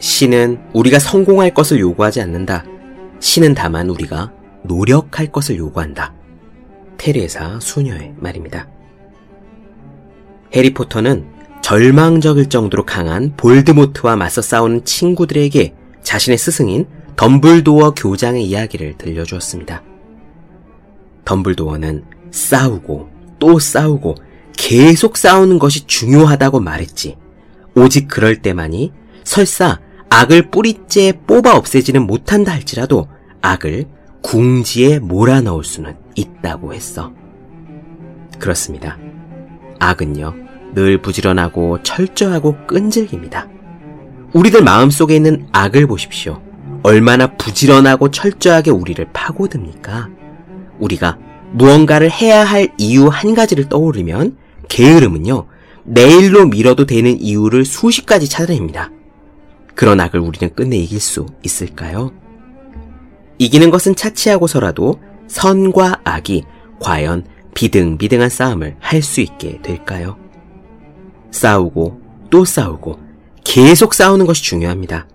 신은 우리가 성공할 것을 요구하지 않는다. 신은 다만 우리가 노력할 것을 요구한다. 테레사 수녀의 말입니다. 해리포터는 절망적일 정도로 강한 볼드모트와 맞서 싸우는 친구들에게 자신의 스승인 덤블도어 교장의 이야기를 들려주었습니다. 덤블도어는 싸우고 또 싸우고 계속 싸우는 것이 중요하다고 말했지. 오직 그럴 때만이 설사 악을 뿌리째 뽑아 없애지는 못한다 할지라도 악을 궁지에 몰아넣을 수는 있다고 했어. 그렇습니다. 악은요, 늘 부지런하고 철저하고 끈질깁니다. 우리들 마음속에 있는 악을 보십시오. 얼마나 부지런하고 철저하게 우리를 파고듭니까? 우리가 무언가를 해야 할 이유 한 가지를 떠오르면 게으름은요, 내일로 미뤄도 되는 이유를 수십 가지 찾아냅니다. 그런 악을 우리는 끝내 이길 수 있을까요? 이기는 것은 차치하고서라도 선과 악이 과연 비등비등한 싸움을 할 수 있게 될까요? 싸우고 또 싸우고 계속 싸우는 것이 중요합니다.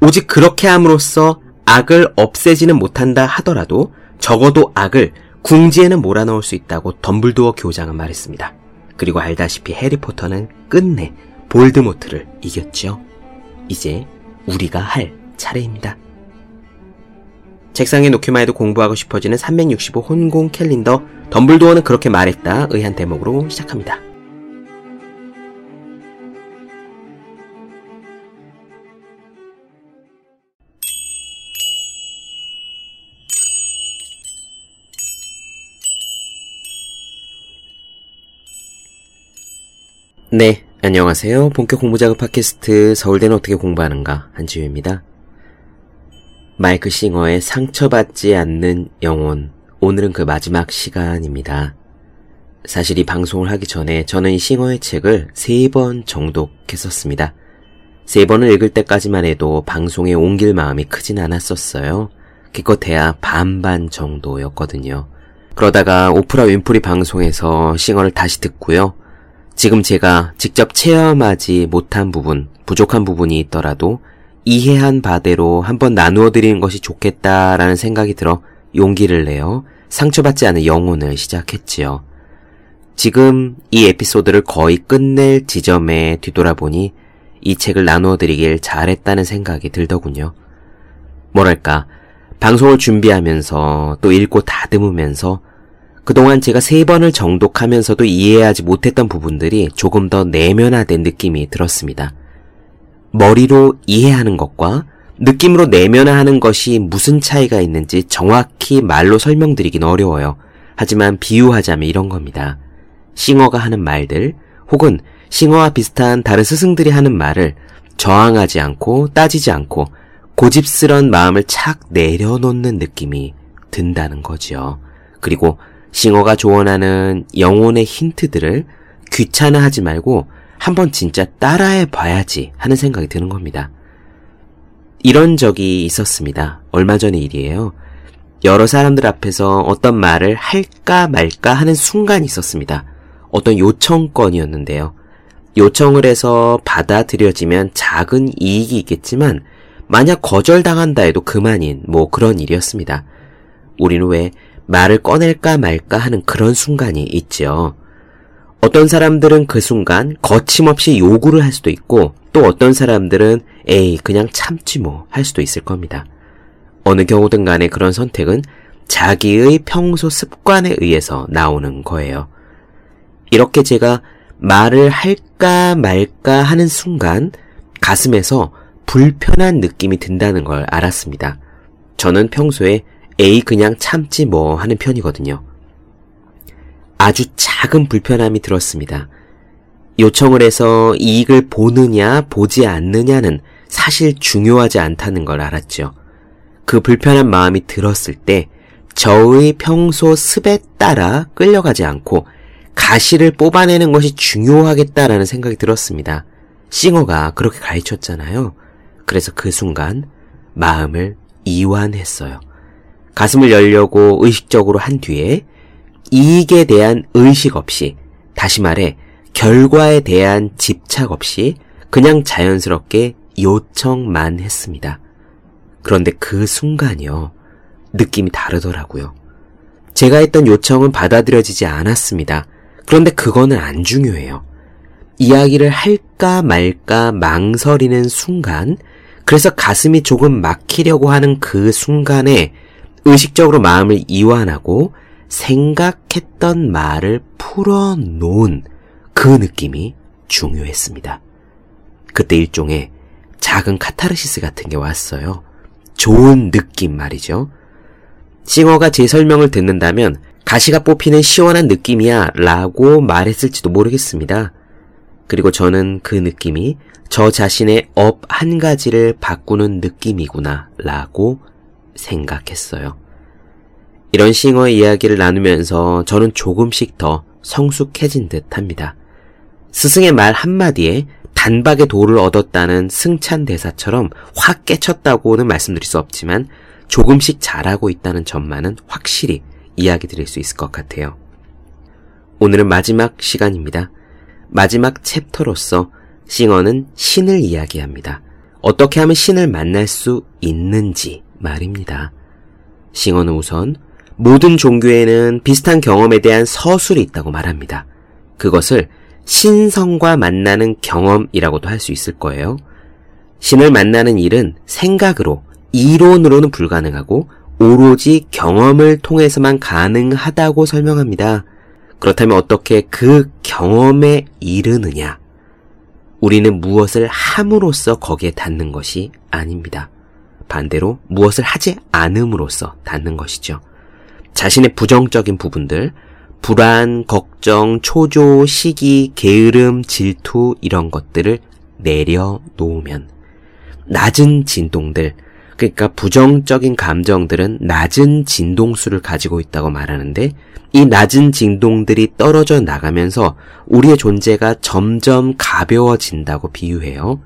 오직 그렇게 함으로써 악을 없애지는 못한다 하더라도 적어도 악을 궁지에는 몰아넣을 수 있다고 덤블도어 교장은 말했습니다. 그리고 알다시피 해리포터는 끝내 볼드모트를 이겼죠. 이제 우리가 할 차례입니다. 책상에 놓기만 해도 공부하고 싶어지는 365 혼공 캘린더 덤블도어는 그렇게 말했다 의한 대목으로 시작합니다. 네, 안녕하세요. 본격 공부작업 팟캐스트 서울대는 어떻게 공부하는가 한지우입니다. 마이크 싱어의 상처받지 않는 영혼. 오늘은 그 마지막 시간입니다. 사실 이 방송을 하기 전에 저는 이 싱어의 책을 세 번 정독했었습니다. 세 번을 읽을 때까지만 해도 방송에 옮길 마음이 크진 않았었어요. 기껏해야 반반 정도였거든요. 그러다가 오프라 윈프리 방송에서 싱어를 다시 듣고요. 지금 제가 직접 체험하지 못한 부분, 부족한 부분이 있더라도 이해한 바대로 한번 나누어 드리는 것이 좋겠다라는 생각이 들어 용기를 내어 상처받지 않은 영혼을 시작했지요. 지금 이 에피소드를 거의 끝낼 지점에 뒤돌아보니 이 책을 나누어 드리길 잘했다는 생각이 들더군요. 뭐랄까, 방송을 준비하면서 또 읽고 다듬으면서 그동안 제가 세 번을 정독하면서도 이해하지 못했던 부분들이 조금 더 내면화된 느낌이 들었습니다. 머리로 이해하는 것과 느낌으로 내면화하는 것이 무슨 차이가 있는지 정확히 말로 설명드리긴 어려워요. 하지만 비유하자면 이런 겁니다. 싱어가 하는 말들, 혹은 싱어와 비슷한 다른 스승들이 하는 말을 저항하지 않고 따지지 않고 고집스런 마음을 착 내려놓는 느낌이 든다는 거지요. 그리고 싱어가 조언하는 영혼의 힌트들을 귀찮아하지 말고 한번 진짜 따라해 봐야지 하는 생각이 드는 겁니다. 이런 적이 있었습니다. 얼마 전의 일이에요. 여러 사람들 앞에서 어떤 말을 할까 말까 하는 순간이 있었습니다. 어떤 요청건이었는데요. 요청을 해서 받아들여지면 작은 이익이 있겠지만 만약 거절당한다 해도 그만인 뭐 그런 일이었습니다. 우리는 왜 말을 꺼낼까 말까 하는 그런 순간이 있죠. 어떤 사람들은 그 순간 거침없이 요구를 할 수도 있고 또 어떤 사람들은 에이 그냥 참지 뭐 할 수도 있을 겁니다. 어느 경우든 간에 그런 선택은 자기의 평소 습관에 의해서 나오는 거예요. 이렇게 제가 말을 할까 말까 하는 순간 가슴에서 불편한 느낌이 든다는 걸 알았습니다. 저는 평소에 에이 그냥 참지 뭐 하는 편이거든요. 아주 작은 불편함이 들었습니다. 요청을 해서 이익을 보느냐 보지 않느냐는 사실 중요하지 않다는 걸 알았죠. 그 불편한 마음이 들었을 때 저의 평소 습에 따라 끌려가지 않고 가시를 뽑아내는 것이 중요하겠다라는 생각이 들었습니다. 싱어가 그렇게 가르쳤잖아요. 그래서 그 순간 마음을 이완했어요. 가슴을 열려고 의식적으로 한 뒤에 이익에 대한 의식 없이, 다시 말해, 결과에 대한 집착 없이 그냥 자연스럽게 요청만 했습니다. 그런데 그 순간이요. 느낌이 다르더라고요. 제가 했던 요청은 받아들여지지 않았습니다. 그런데 그거는 안 중요해요. 이야기를 할까 말까 망설이는 순간, 그래서 가슴이 조금 막히려고 하는 그 순간에 의식적으로 마음을 이완하고 생각했던 말을 풀어놓은 그 느낌이 중요했습니다. 그때 일종의 작은 카타르시스 같은 게 왔어요. 좋은 느낌 말이죠. 싱어가 제 설명을 듣는다면 가시가 뽑히는 시원한 느낌이야 라고 말했을지도 모르겠습니다. 그리고 저는 그 느낌이 저 자신의 업 한 가지를 바꾸는 느낌이구나 라고 생각했어요. 이런 싱어의 이야기를 나누면서 저는 조금씩 더 성숙해진 듯 합니다. 스승의 말 한마디에 단박에 도를 얻었다는 승찬 대사처럼 확 깨쳤다고는 말씀드릴 수 없지만 조금씩 잘하고 있다는 점만은 확실히 이야기 드릴 수 있을 것 같아요. 오늘은 마지막 시간입니다. 마지막 챕터로서 싱어는 신을 이야기합니다. 어떻게 하면 신을 만날 수 있는지 말입니다. 싱어는 우선 모든 종교에는 비슷한 경험에 대한 서술이 있다고 말합니다. 그것을 신성과 만나는 경험이라고도 할 수 있을 거예요. 신을 만나는 일은 생각으로, 이론으로는 불가능하고 오로지 경험을 통해서만 가능하다고 설명합니다. 그렇다면 어떻게 그 경험에 이르느냐? 우리는 무엇을 함으로써 거기에 닿는 것이 아닙니다. 반대로 무엇을 하지 않음으로써 닿는 것이죠. 자신의 부정적인 부분들, 불안, 걱정, 초조, 시기, 게으름, 질투 이런 것들을 내려놓으면 낮은 진동들, 그러니까 부정적인 감정들은 낮은 진동수를 가지고 있다고 말하는데 이 낮은 진동들이 떨어져 나가면서 우리의 존재가 점점 가벼워진다고 비유해요.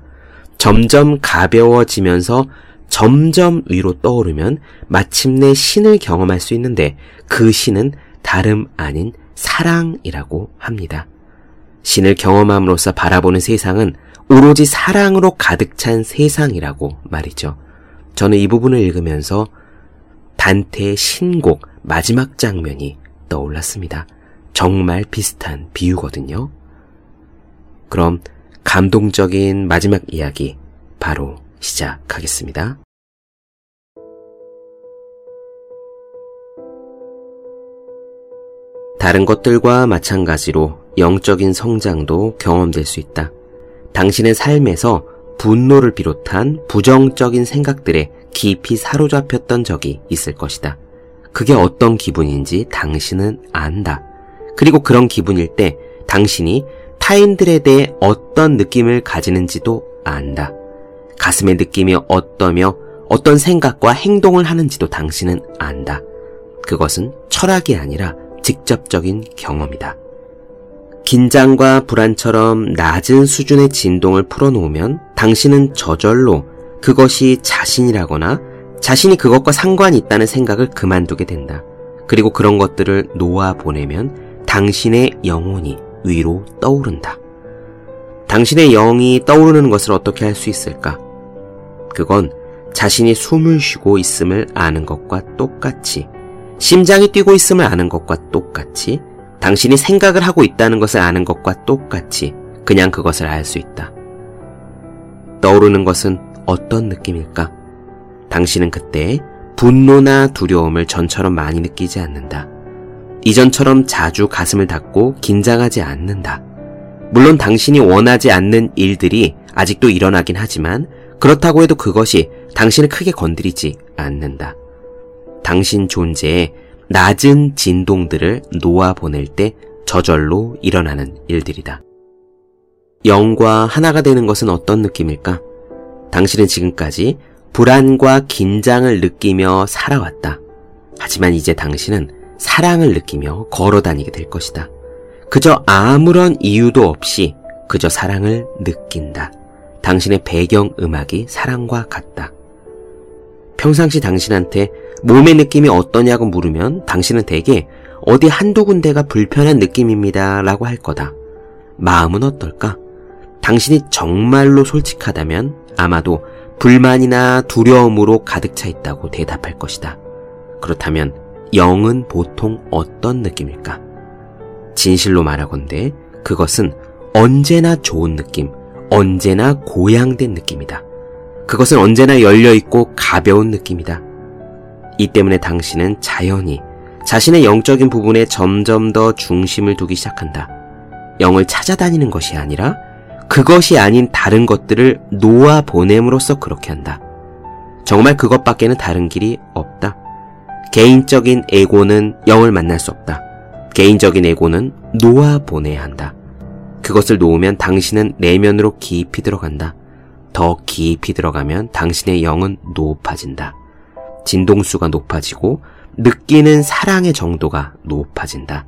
점점 가벼워지면서 점점 위로 떠오르면 마침내 신을 경험할 수 있는데 그 신은 다름 아닌 사랑이라고 합니다. 신을 경험함으로써 바라보는 세상은 오로지 사랑으로 가득 찬 세상이라고 말이죠. 저는 이 부분을 읽으면서 단테의 신곡 마지막 장면이 떠올랐습니다. 정말 비슷한 비유거든요. 그럼 감동적인 마지막 이야기 바로 시작하겠습니다. 다른 것들과 마찬가지로 영적인 성장도 경험될 수 있다. 당신의 삶에서 분노를 비롯한 부정적인 생각들에 깊이 사로잡혔던 적이 있을 것이다. 그게 어떤 기분인지 당신은 안다. 그리고 그런 기분일 때 당신이 타인들에 대해 어떤 느낌을 가지는지도 안다. 가슴의 느낌이 어떠며 어떤 생각과 행동을 하는지도 당신은 안다. 그것은 철학이 아니라 직접적인 경험이다. 긴장과 불안처럼 낮은 수준의 진동을 풀어놓으면 당신은 저절로 그것이 자신이라거나 자신이 그것과 상관이 있다는 생각을 그만두게 된다. 그리고 그런 것들을 놓아 보내면 당신의 영혼이 위로 떠오른다. 당신의 영이 떠오르는 것을 어떻게 할 수 있을까? 그건 자신이 숨을 쉬고 있음을 아는 것과 똑같이, 심장이 뛰고 있음을 아는 것과 똑같이, 당신이 생각을 하고 있다는 것을 아는 것과 똑같이, 그냥 그것을 알 수 있다. 떠오르는 것은 어떤 느낌일까? 당신은 그때 분노나 두려움을 전처럼 많이 느끼지 않는다. 이전처럼 자주 가슴을 닫고 긴장하지 않는다. 물론 당신이 원하지 않는 일들이 아직도 일어나긴 하지만 그렇다고 해도 그것이 당신을 크게 건드리지 않는다. 당신 존재에 낮은 진동들을 놓아보낼 때 저절로 일어나는 일들이다. 영과 하나가 되는 것은 어떤 느낌일까? 당신은 지금까지 불안과 긴장을 느끼며 살아왔다. 하지만 이제 당신은 사랑을 느끼며 걸어 다니게 될 것이다. 그저 아무런 이유도 없이 그저 사랑을 느낀다. 당신의 배경 음악이 사랑과 같다. 평상시 당신한테 몸의 느낌이 어떠냐고 물으면 당신은 대개 어디 한두 군데가 불편한 느낌입니다 라고 할 거다. 마음은 어떨까? 당신이 정말로 솔직하다면 아마도 불만이나 두려움으로 가득 차 있다고 대답할 것이다. 그렇다면 영은 보통 어떤 느낌일까? 진실로 말하건대 그것은 언제나 좋은 느낌, 언제나 고양된 느낌이다. 그것은 언제나 열려있고 가벼운 느낌이다. 이 때문에 당신은 자연히 자신의 영적인 부분에 점점 더 중심을 두기 시작한다. 영을 찾아다니는 것이 아니라 그것이 아닌 다른 것들을 놓아 보냄으로써 그렇게 한다. 정말 그것밖에는 다른 길이 없다. 개인적인 에고는 영을 만날 수 없다. 개인적인 에고는 놓아 보내야 한다. 그것을 놓으면 당신은 내면으로 깊이 들어간다. 더 깊이 들어가면 당신의 영은 높아진다. 진동수가 높아지고 느끼는 사랑의 정도가 높아진다.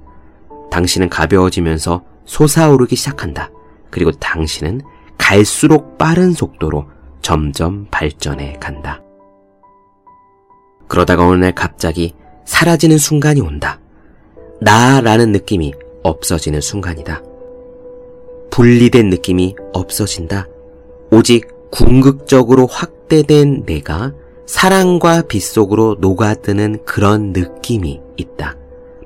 당신은 가벼워지면서 솟아오르기 시작한다. 그리고 당신은 갈수록 빠른 속도로 점점 발전해 간다. 그러다가 어느 날 갑자기 사라지는 순간이 온다. 나라는 느낌이 없어지는 순간이다. 분리된 느낌이 없어진다. 오직 궁극적으로 확대된 내가 사랑과 빛 속으로 녹아드는 그런 느낌이 있다.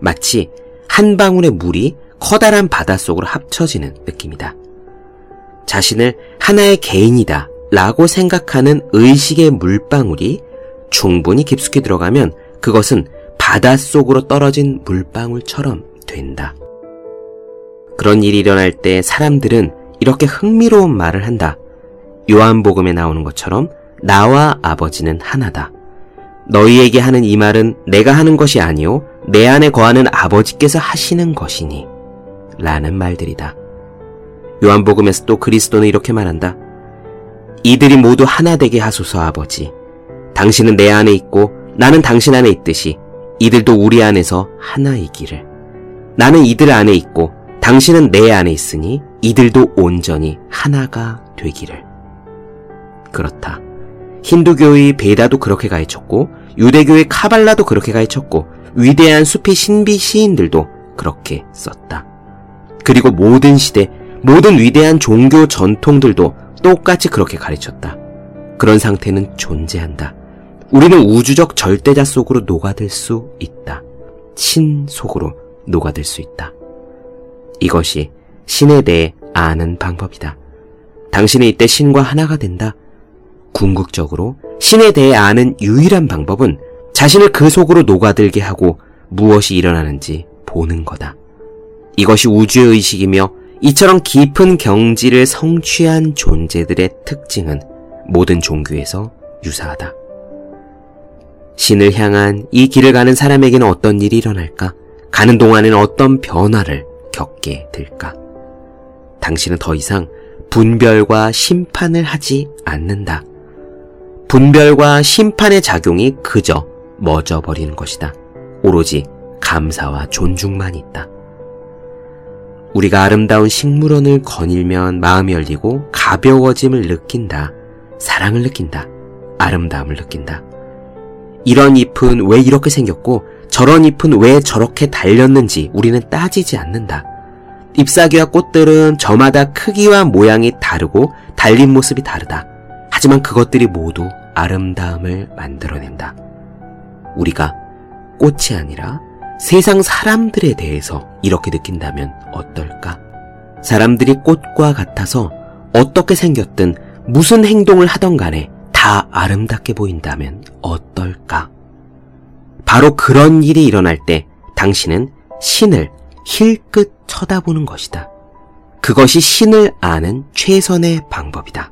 마치 한 방울의 물이 커다란 바닷속으로 합쳐지는 느낌이다. 자신을 하나의 개인이다 라고 생각하는 의식의 물방울이 충분히 깊숙이 들어가면 그것은 바닷속으로 떨어진 물방울처럼 된다. 그런 일이 일어날 때 사람들은 이렇게 흥미로운 말을 한다. 요한복음에 나오는 것처럼 나와 아버지는 하나다. 너희에게 하는 이 말은 내가 하는 것이 아니요 내 안에 거하는 아버지께서 하시는 것이니 라는 말들이다. 요한복음에서 또 그리스도는 이렇게 말한다. 이들이 모두 하나 되게 하소서 아버지. 당신은 내 안에 있고 나는 당신 안에 있듯이 이들도 우리 안에서 하나이기를. 나는 이들 안에 있고 당신은 내 안에 있으니 이들도 온전히 하나가 되기를. 그렇다. 힌두교의 베다도 그렇게 가르쳤고 유대교의 카발라도 그렇게 가르쳤고 위대한 수피 신비 시인들도 그렇게 썼다. 그리고 모든 시대, 모든 위대한 종교 전통들도 똑같이 그렇게 가르쳤다. 그런 상태는 존재한다. 우리는 우주적 절대자 속으로 녹아들 수 있다. 신 속으로 녹아들 수 있다. 이것이 신에 대해 아는 방법이다. 당신이 이때 신과 하나가 된다. 궁극적으로 신에 대해 아는 유일한 방법은 자신을 그 속으로 녹아들게 하고 무엇이 일어나는지 보는 거다. 이것이 우주의 의식이며 이처럼 깊은 경지를 성취한 존재들의 특징은 모든 종교에서 유사하다. 신을 향한 이 길을 가는 사람에게는 어떤 일이 일어날까? 가는 동안에는 어떤 변화를 겪게 될까? 당신은 더 이상 분별과 심판을 하지 않는다. 분별과 심판의 작용이 그저 멎어버리는 것이다. 오로지 감사와 존중만 있다. 우리가 아름다운 식물원을 거닐면 마음이 열리고 가벼워짐을 느낀다. 사랑을 느낀다. 아름다움을 느낀다. 이런 잎은 왜 이렇게 생겼고 저런 잎은 왜 저렇게 달렸는지 우리는 따지지 않는다. 잎사귀와 꽃들은 저마다 크기와 모양이 다르고 달린 모습이 다르다. 하지만 그것들이 모두 아름다움을 만들어낸다. 우리가 꽃이 아니라 세상 사람들에 대해서 이렇게 느낀다면 어떨까? 사람들이 꽃과 같아서 어떻게 생겼든 무슨 행동을 하던 간에 다 아름답게 보인다면 어떨까? 바로 그런 일이 일어날 때 당신은 신을 힐끗 쳐다보는 것이다. 그것이 신을 아는 최선의 방법이다.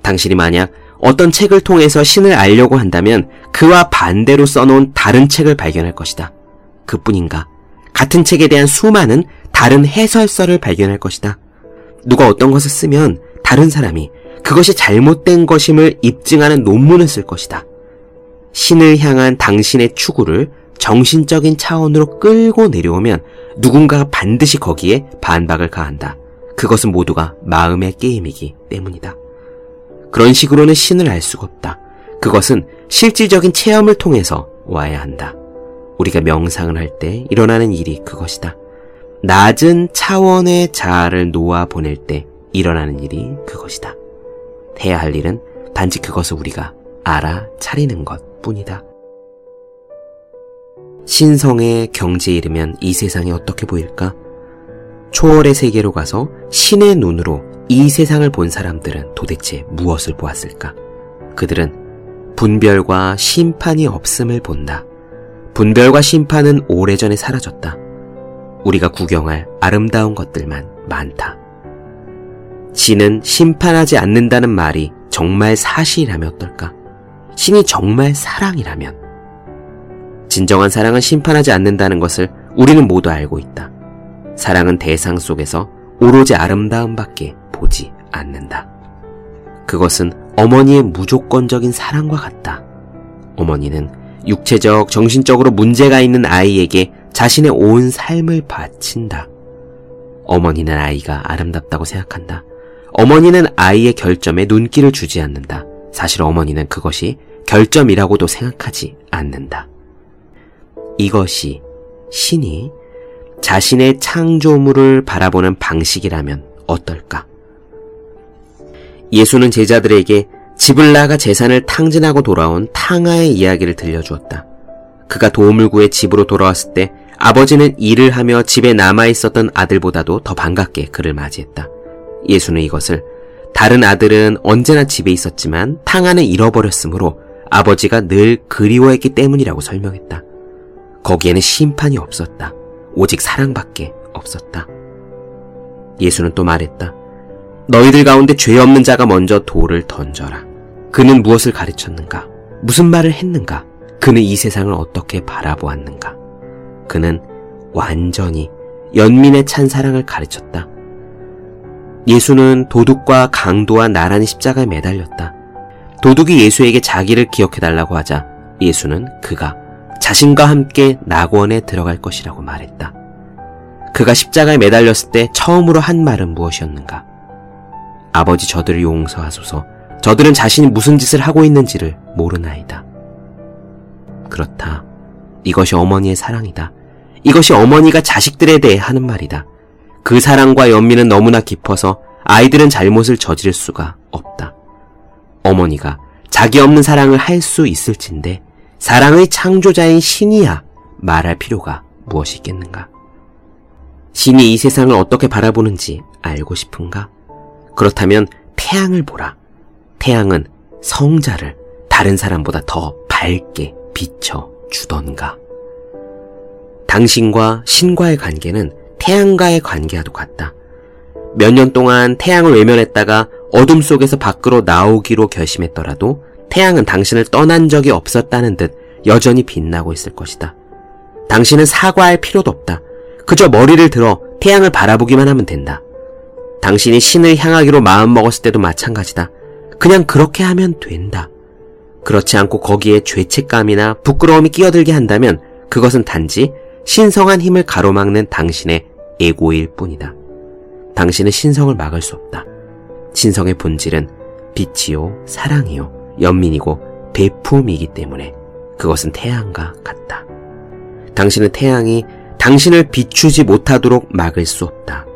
당신이 만약 어떤 책을 통해서 신을 알려고 한다면 그와 반대로 써놓은 다른 책을 발견할 것이다. 그뿐인가? 같은 책에 대한 수많은 다른 해설서를 발견할 것이다. 누가 어떤 것을 쓰면 다른 사람이 그것이 잘못된 것임을 입증하는 논문을 쓸 것이다. 신을 향한 당신의 추구를 정신적인 차원으로 끌고 내려오면 누군가가 반드시 거기에 반박을 가한다. 그것은 모두가 마음의 게임이기 때문이다. 그런 식으로는 신을 알 수가 없다. 그것은 실질적인 체험을 통해서 와야 한다. 우리가 명상을 할 때 일어나는 일이 그것이다. 낮은 차원의 자아를 놓아 보낼 때 일어나는 일이 그것이다. 해야 할 일은 단지 그것을 우리가 알아차리는 것 뿐이다. 신성의 경지에 이르면 이 세상이 어떻게 보일까? 초월의 세계로 가서 신의 눈으로 이 세상을 본 사람들은 도대체 무엇을 보았을까? 그들은 분별과 심판이 없음을 본다. 분별과 심판은 오래전에 사라졌다. 우리가 구경할 아름다운 것들만 많다. 신은 심판하지 않는다는 말이 정말 사실이라면 어떨까? 신이 정말 사랑이라면 진정한 사랑은 심판하지 않는다는 것을 우리는 모두 알고 있다. 사랑은 대상 속에서 오로지 아름다움밖에 보지 않는다. 그것은 어머니의 무조건적인 사랑과 같다. 어머니는 육체적, 정신적으로 문제가 있는 아이에게 자신의 온 삶을 바친다. 어머니는 아이가 아름답다고 생각한다. 어머니는 아이의 결점에 눈길을 주지 않는다. 사실 어머니는 그것이 결점이라고도 생각하지 않는다. 이것이 신이 자신의 창조물을 바라보는 방식이라면 어떨까? 예수는 제자들에게 집을 나가 재산을 탕진하고 돌아온 탕아의 이야기를 들려주었다. 그가 도움을 구해 집으로 돌아왔을 때 아버지는 일을 하며 집에 남아 있었던 아들보다도 더 반갑게 그를 맞이했다. 예수는 이것을 다른 아들은 언제나 집에 있었지만 탕아는 잃어버렸으므로 아버지가 늘 그리워했기 때문이라고 설명했다. 거기에는 심판이 없었다. 오직 사랑밖에 없었다. 예수는 또 말했다. 너희들 가운데 죄 없는 자가 먼저 돌을 던져라. 그는 무엇을 가르쳤는가? 무슨 말을 했는가? 그는 이 세상을 어떻게 바라보았는가? 그는 완전히 연민의 찬 사랑을 가르쳤다. 예수는 도둑과 강도와 나란히 십자가에 매달렸다. 도둑이 예수에게 자기를 기억해달라고 하자 예수는 그가 자신과 함께 낙원에 들어갈 것이라고 말했다. 그가 십자가에 매달렸을 때 처음으로 한 말은 무엇이었는가? 아버지 저들을 용서하소서. 저들은 자신이 무슨 짓을 하고 있는지를 모르나이다. 그렇다. 이것이 어머니의 사랑이다. 이것이 어머니가 자식들에 대해 하는 말이다. 그 사랑과 연민은 너무나 깊어서 아이들은 잘못을 저지를 수가 없다. 어머니가 자기 없는 사랑을 할 수 있을진데 사랑의 창조자인 신이야 말할 필요가 무엇이 있겠는가? 신이 이 세상을 어떻게 바라보는지 알고 싶은가? 그렇다면 태양을 보라. 태양은 성자를 다른 사람보다 더 밝게 비춰 주던가. 당신과 신과의 관계는 태양과의 관계와도 같다. 몇 년 동안 태양을 외면했다가 어둠 속에서 밖으로 나오기로 결심했더라도 태양은 당신을 떠난 적이 없었다는 듯 여전히 빛나고 있을 것이다. 당신은 사과할 필요도 없다. 그저 머리를 들어 태양을 바라보기만 하면 된다. 당신이 신을 향하기로 마음먹었을 때도 마찬가지다. 그냥 그렇게 하면 된다. 그렇지 않고 거기에 죄책감이나 부끄러움이 끼어들게 한다면 그것은 단지 신성한 힘을 가로막는 당신의 에고일 뿐이다. 당신은 신성을 막을 수 없다. 신성의 본질은 빛이요, 사랑이요, 연민이고 배품이기 때문에 그것은 태양과 같다. 당신은 태양이 당신을 비추지 못하도록 막을 수 없다.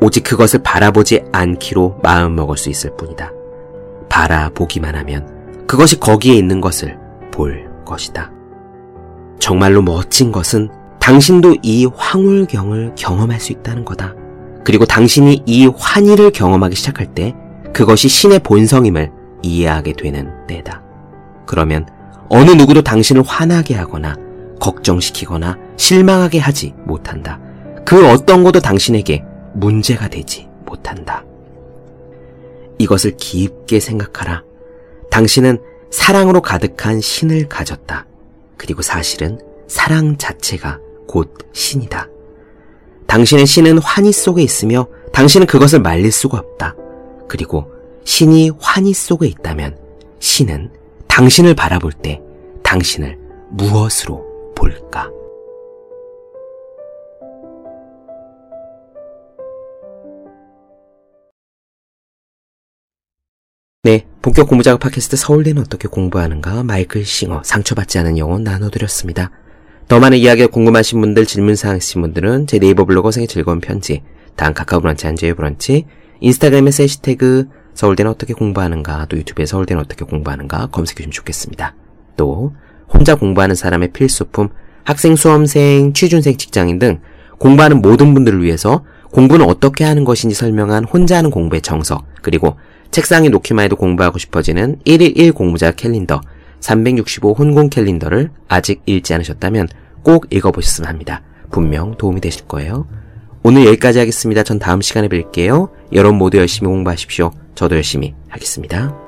오직 그것을 바라보지 않기로 마음먹을 수 있을 뿐이다. 바라보기만 하면 그것이 거기에 있는 것을 볼 것이다. 정말로 멋진 것은 당신도 이 황홀경을 경험할 수 있다는 거다. 그리고 당신이 이 환희를 경험하기 시작할 때 그것이 신의 본성임을 이해하게 되는 때다. 그러면 어느 누구도 당신을 화나게 하거나 걱정시키거나 실망하게 하지 못한다. 그 어떤 것도 당신에게 문제가 되지 못한다. 이것을 깊게 생각하라. 당신은 사랑으로 가득한 신을 가졌다. 그리고 사실은 사랑 자체가 곧 신이다. 당신의 신은 환희 속에 있으며 당신은 그것을 말릴 수가 없다. 그리고 신이 환희 속에 있다면 신은 당신을 바라볼 때 당신을 무엇으로 볼까? 네, 본격 공부작업 팟캐스트 서울대는 어떻게 공부하는가 마이클 싱어 상처받지 않은 영혼 나눠드렸습니다. 더 많은 이야기가 궁금하신 분들 질문사항 있으신 분들은 제 네이버 블로그 생의 즐거운 편지 다음 카카오 브런치 안재의 브런치 인스타그램에서 해시태그 서울대는 어떻게 공부하는가 또 유튜브에 서울대는 어떻게 공부하는가 검색해 주시면 좋겠습니다. 또 혼자 공부하는 사람의 필수품 학생, 수험생, 취준생, 직장인 등 공부하는 모든 분들을 위해서 공부는 어떻게 하는 것인지 설명한 혼자 하는 공부의 정석 그리고 책상에 놓기만 해도 공부하고 싶어지는 1일 1 공부자 캘린더 365 혼공 캘린더를 아직 읽지 않으셨다면 꼭 읽어보셨으면 합니다. 분명 도움이 되실 거예요. 오늘 여기까지 하겠습니다. 전 다음 시간에 뵐게요. 여러분 모두 열심히 공부하십시오. 저도 열심히 하겠습니다.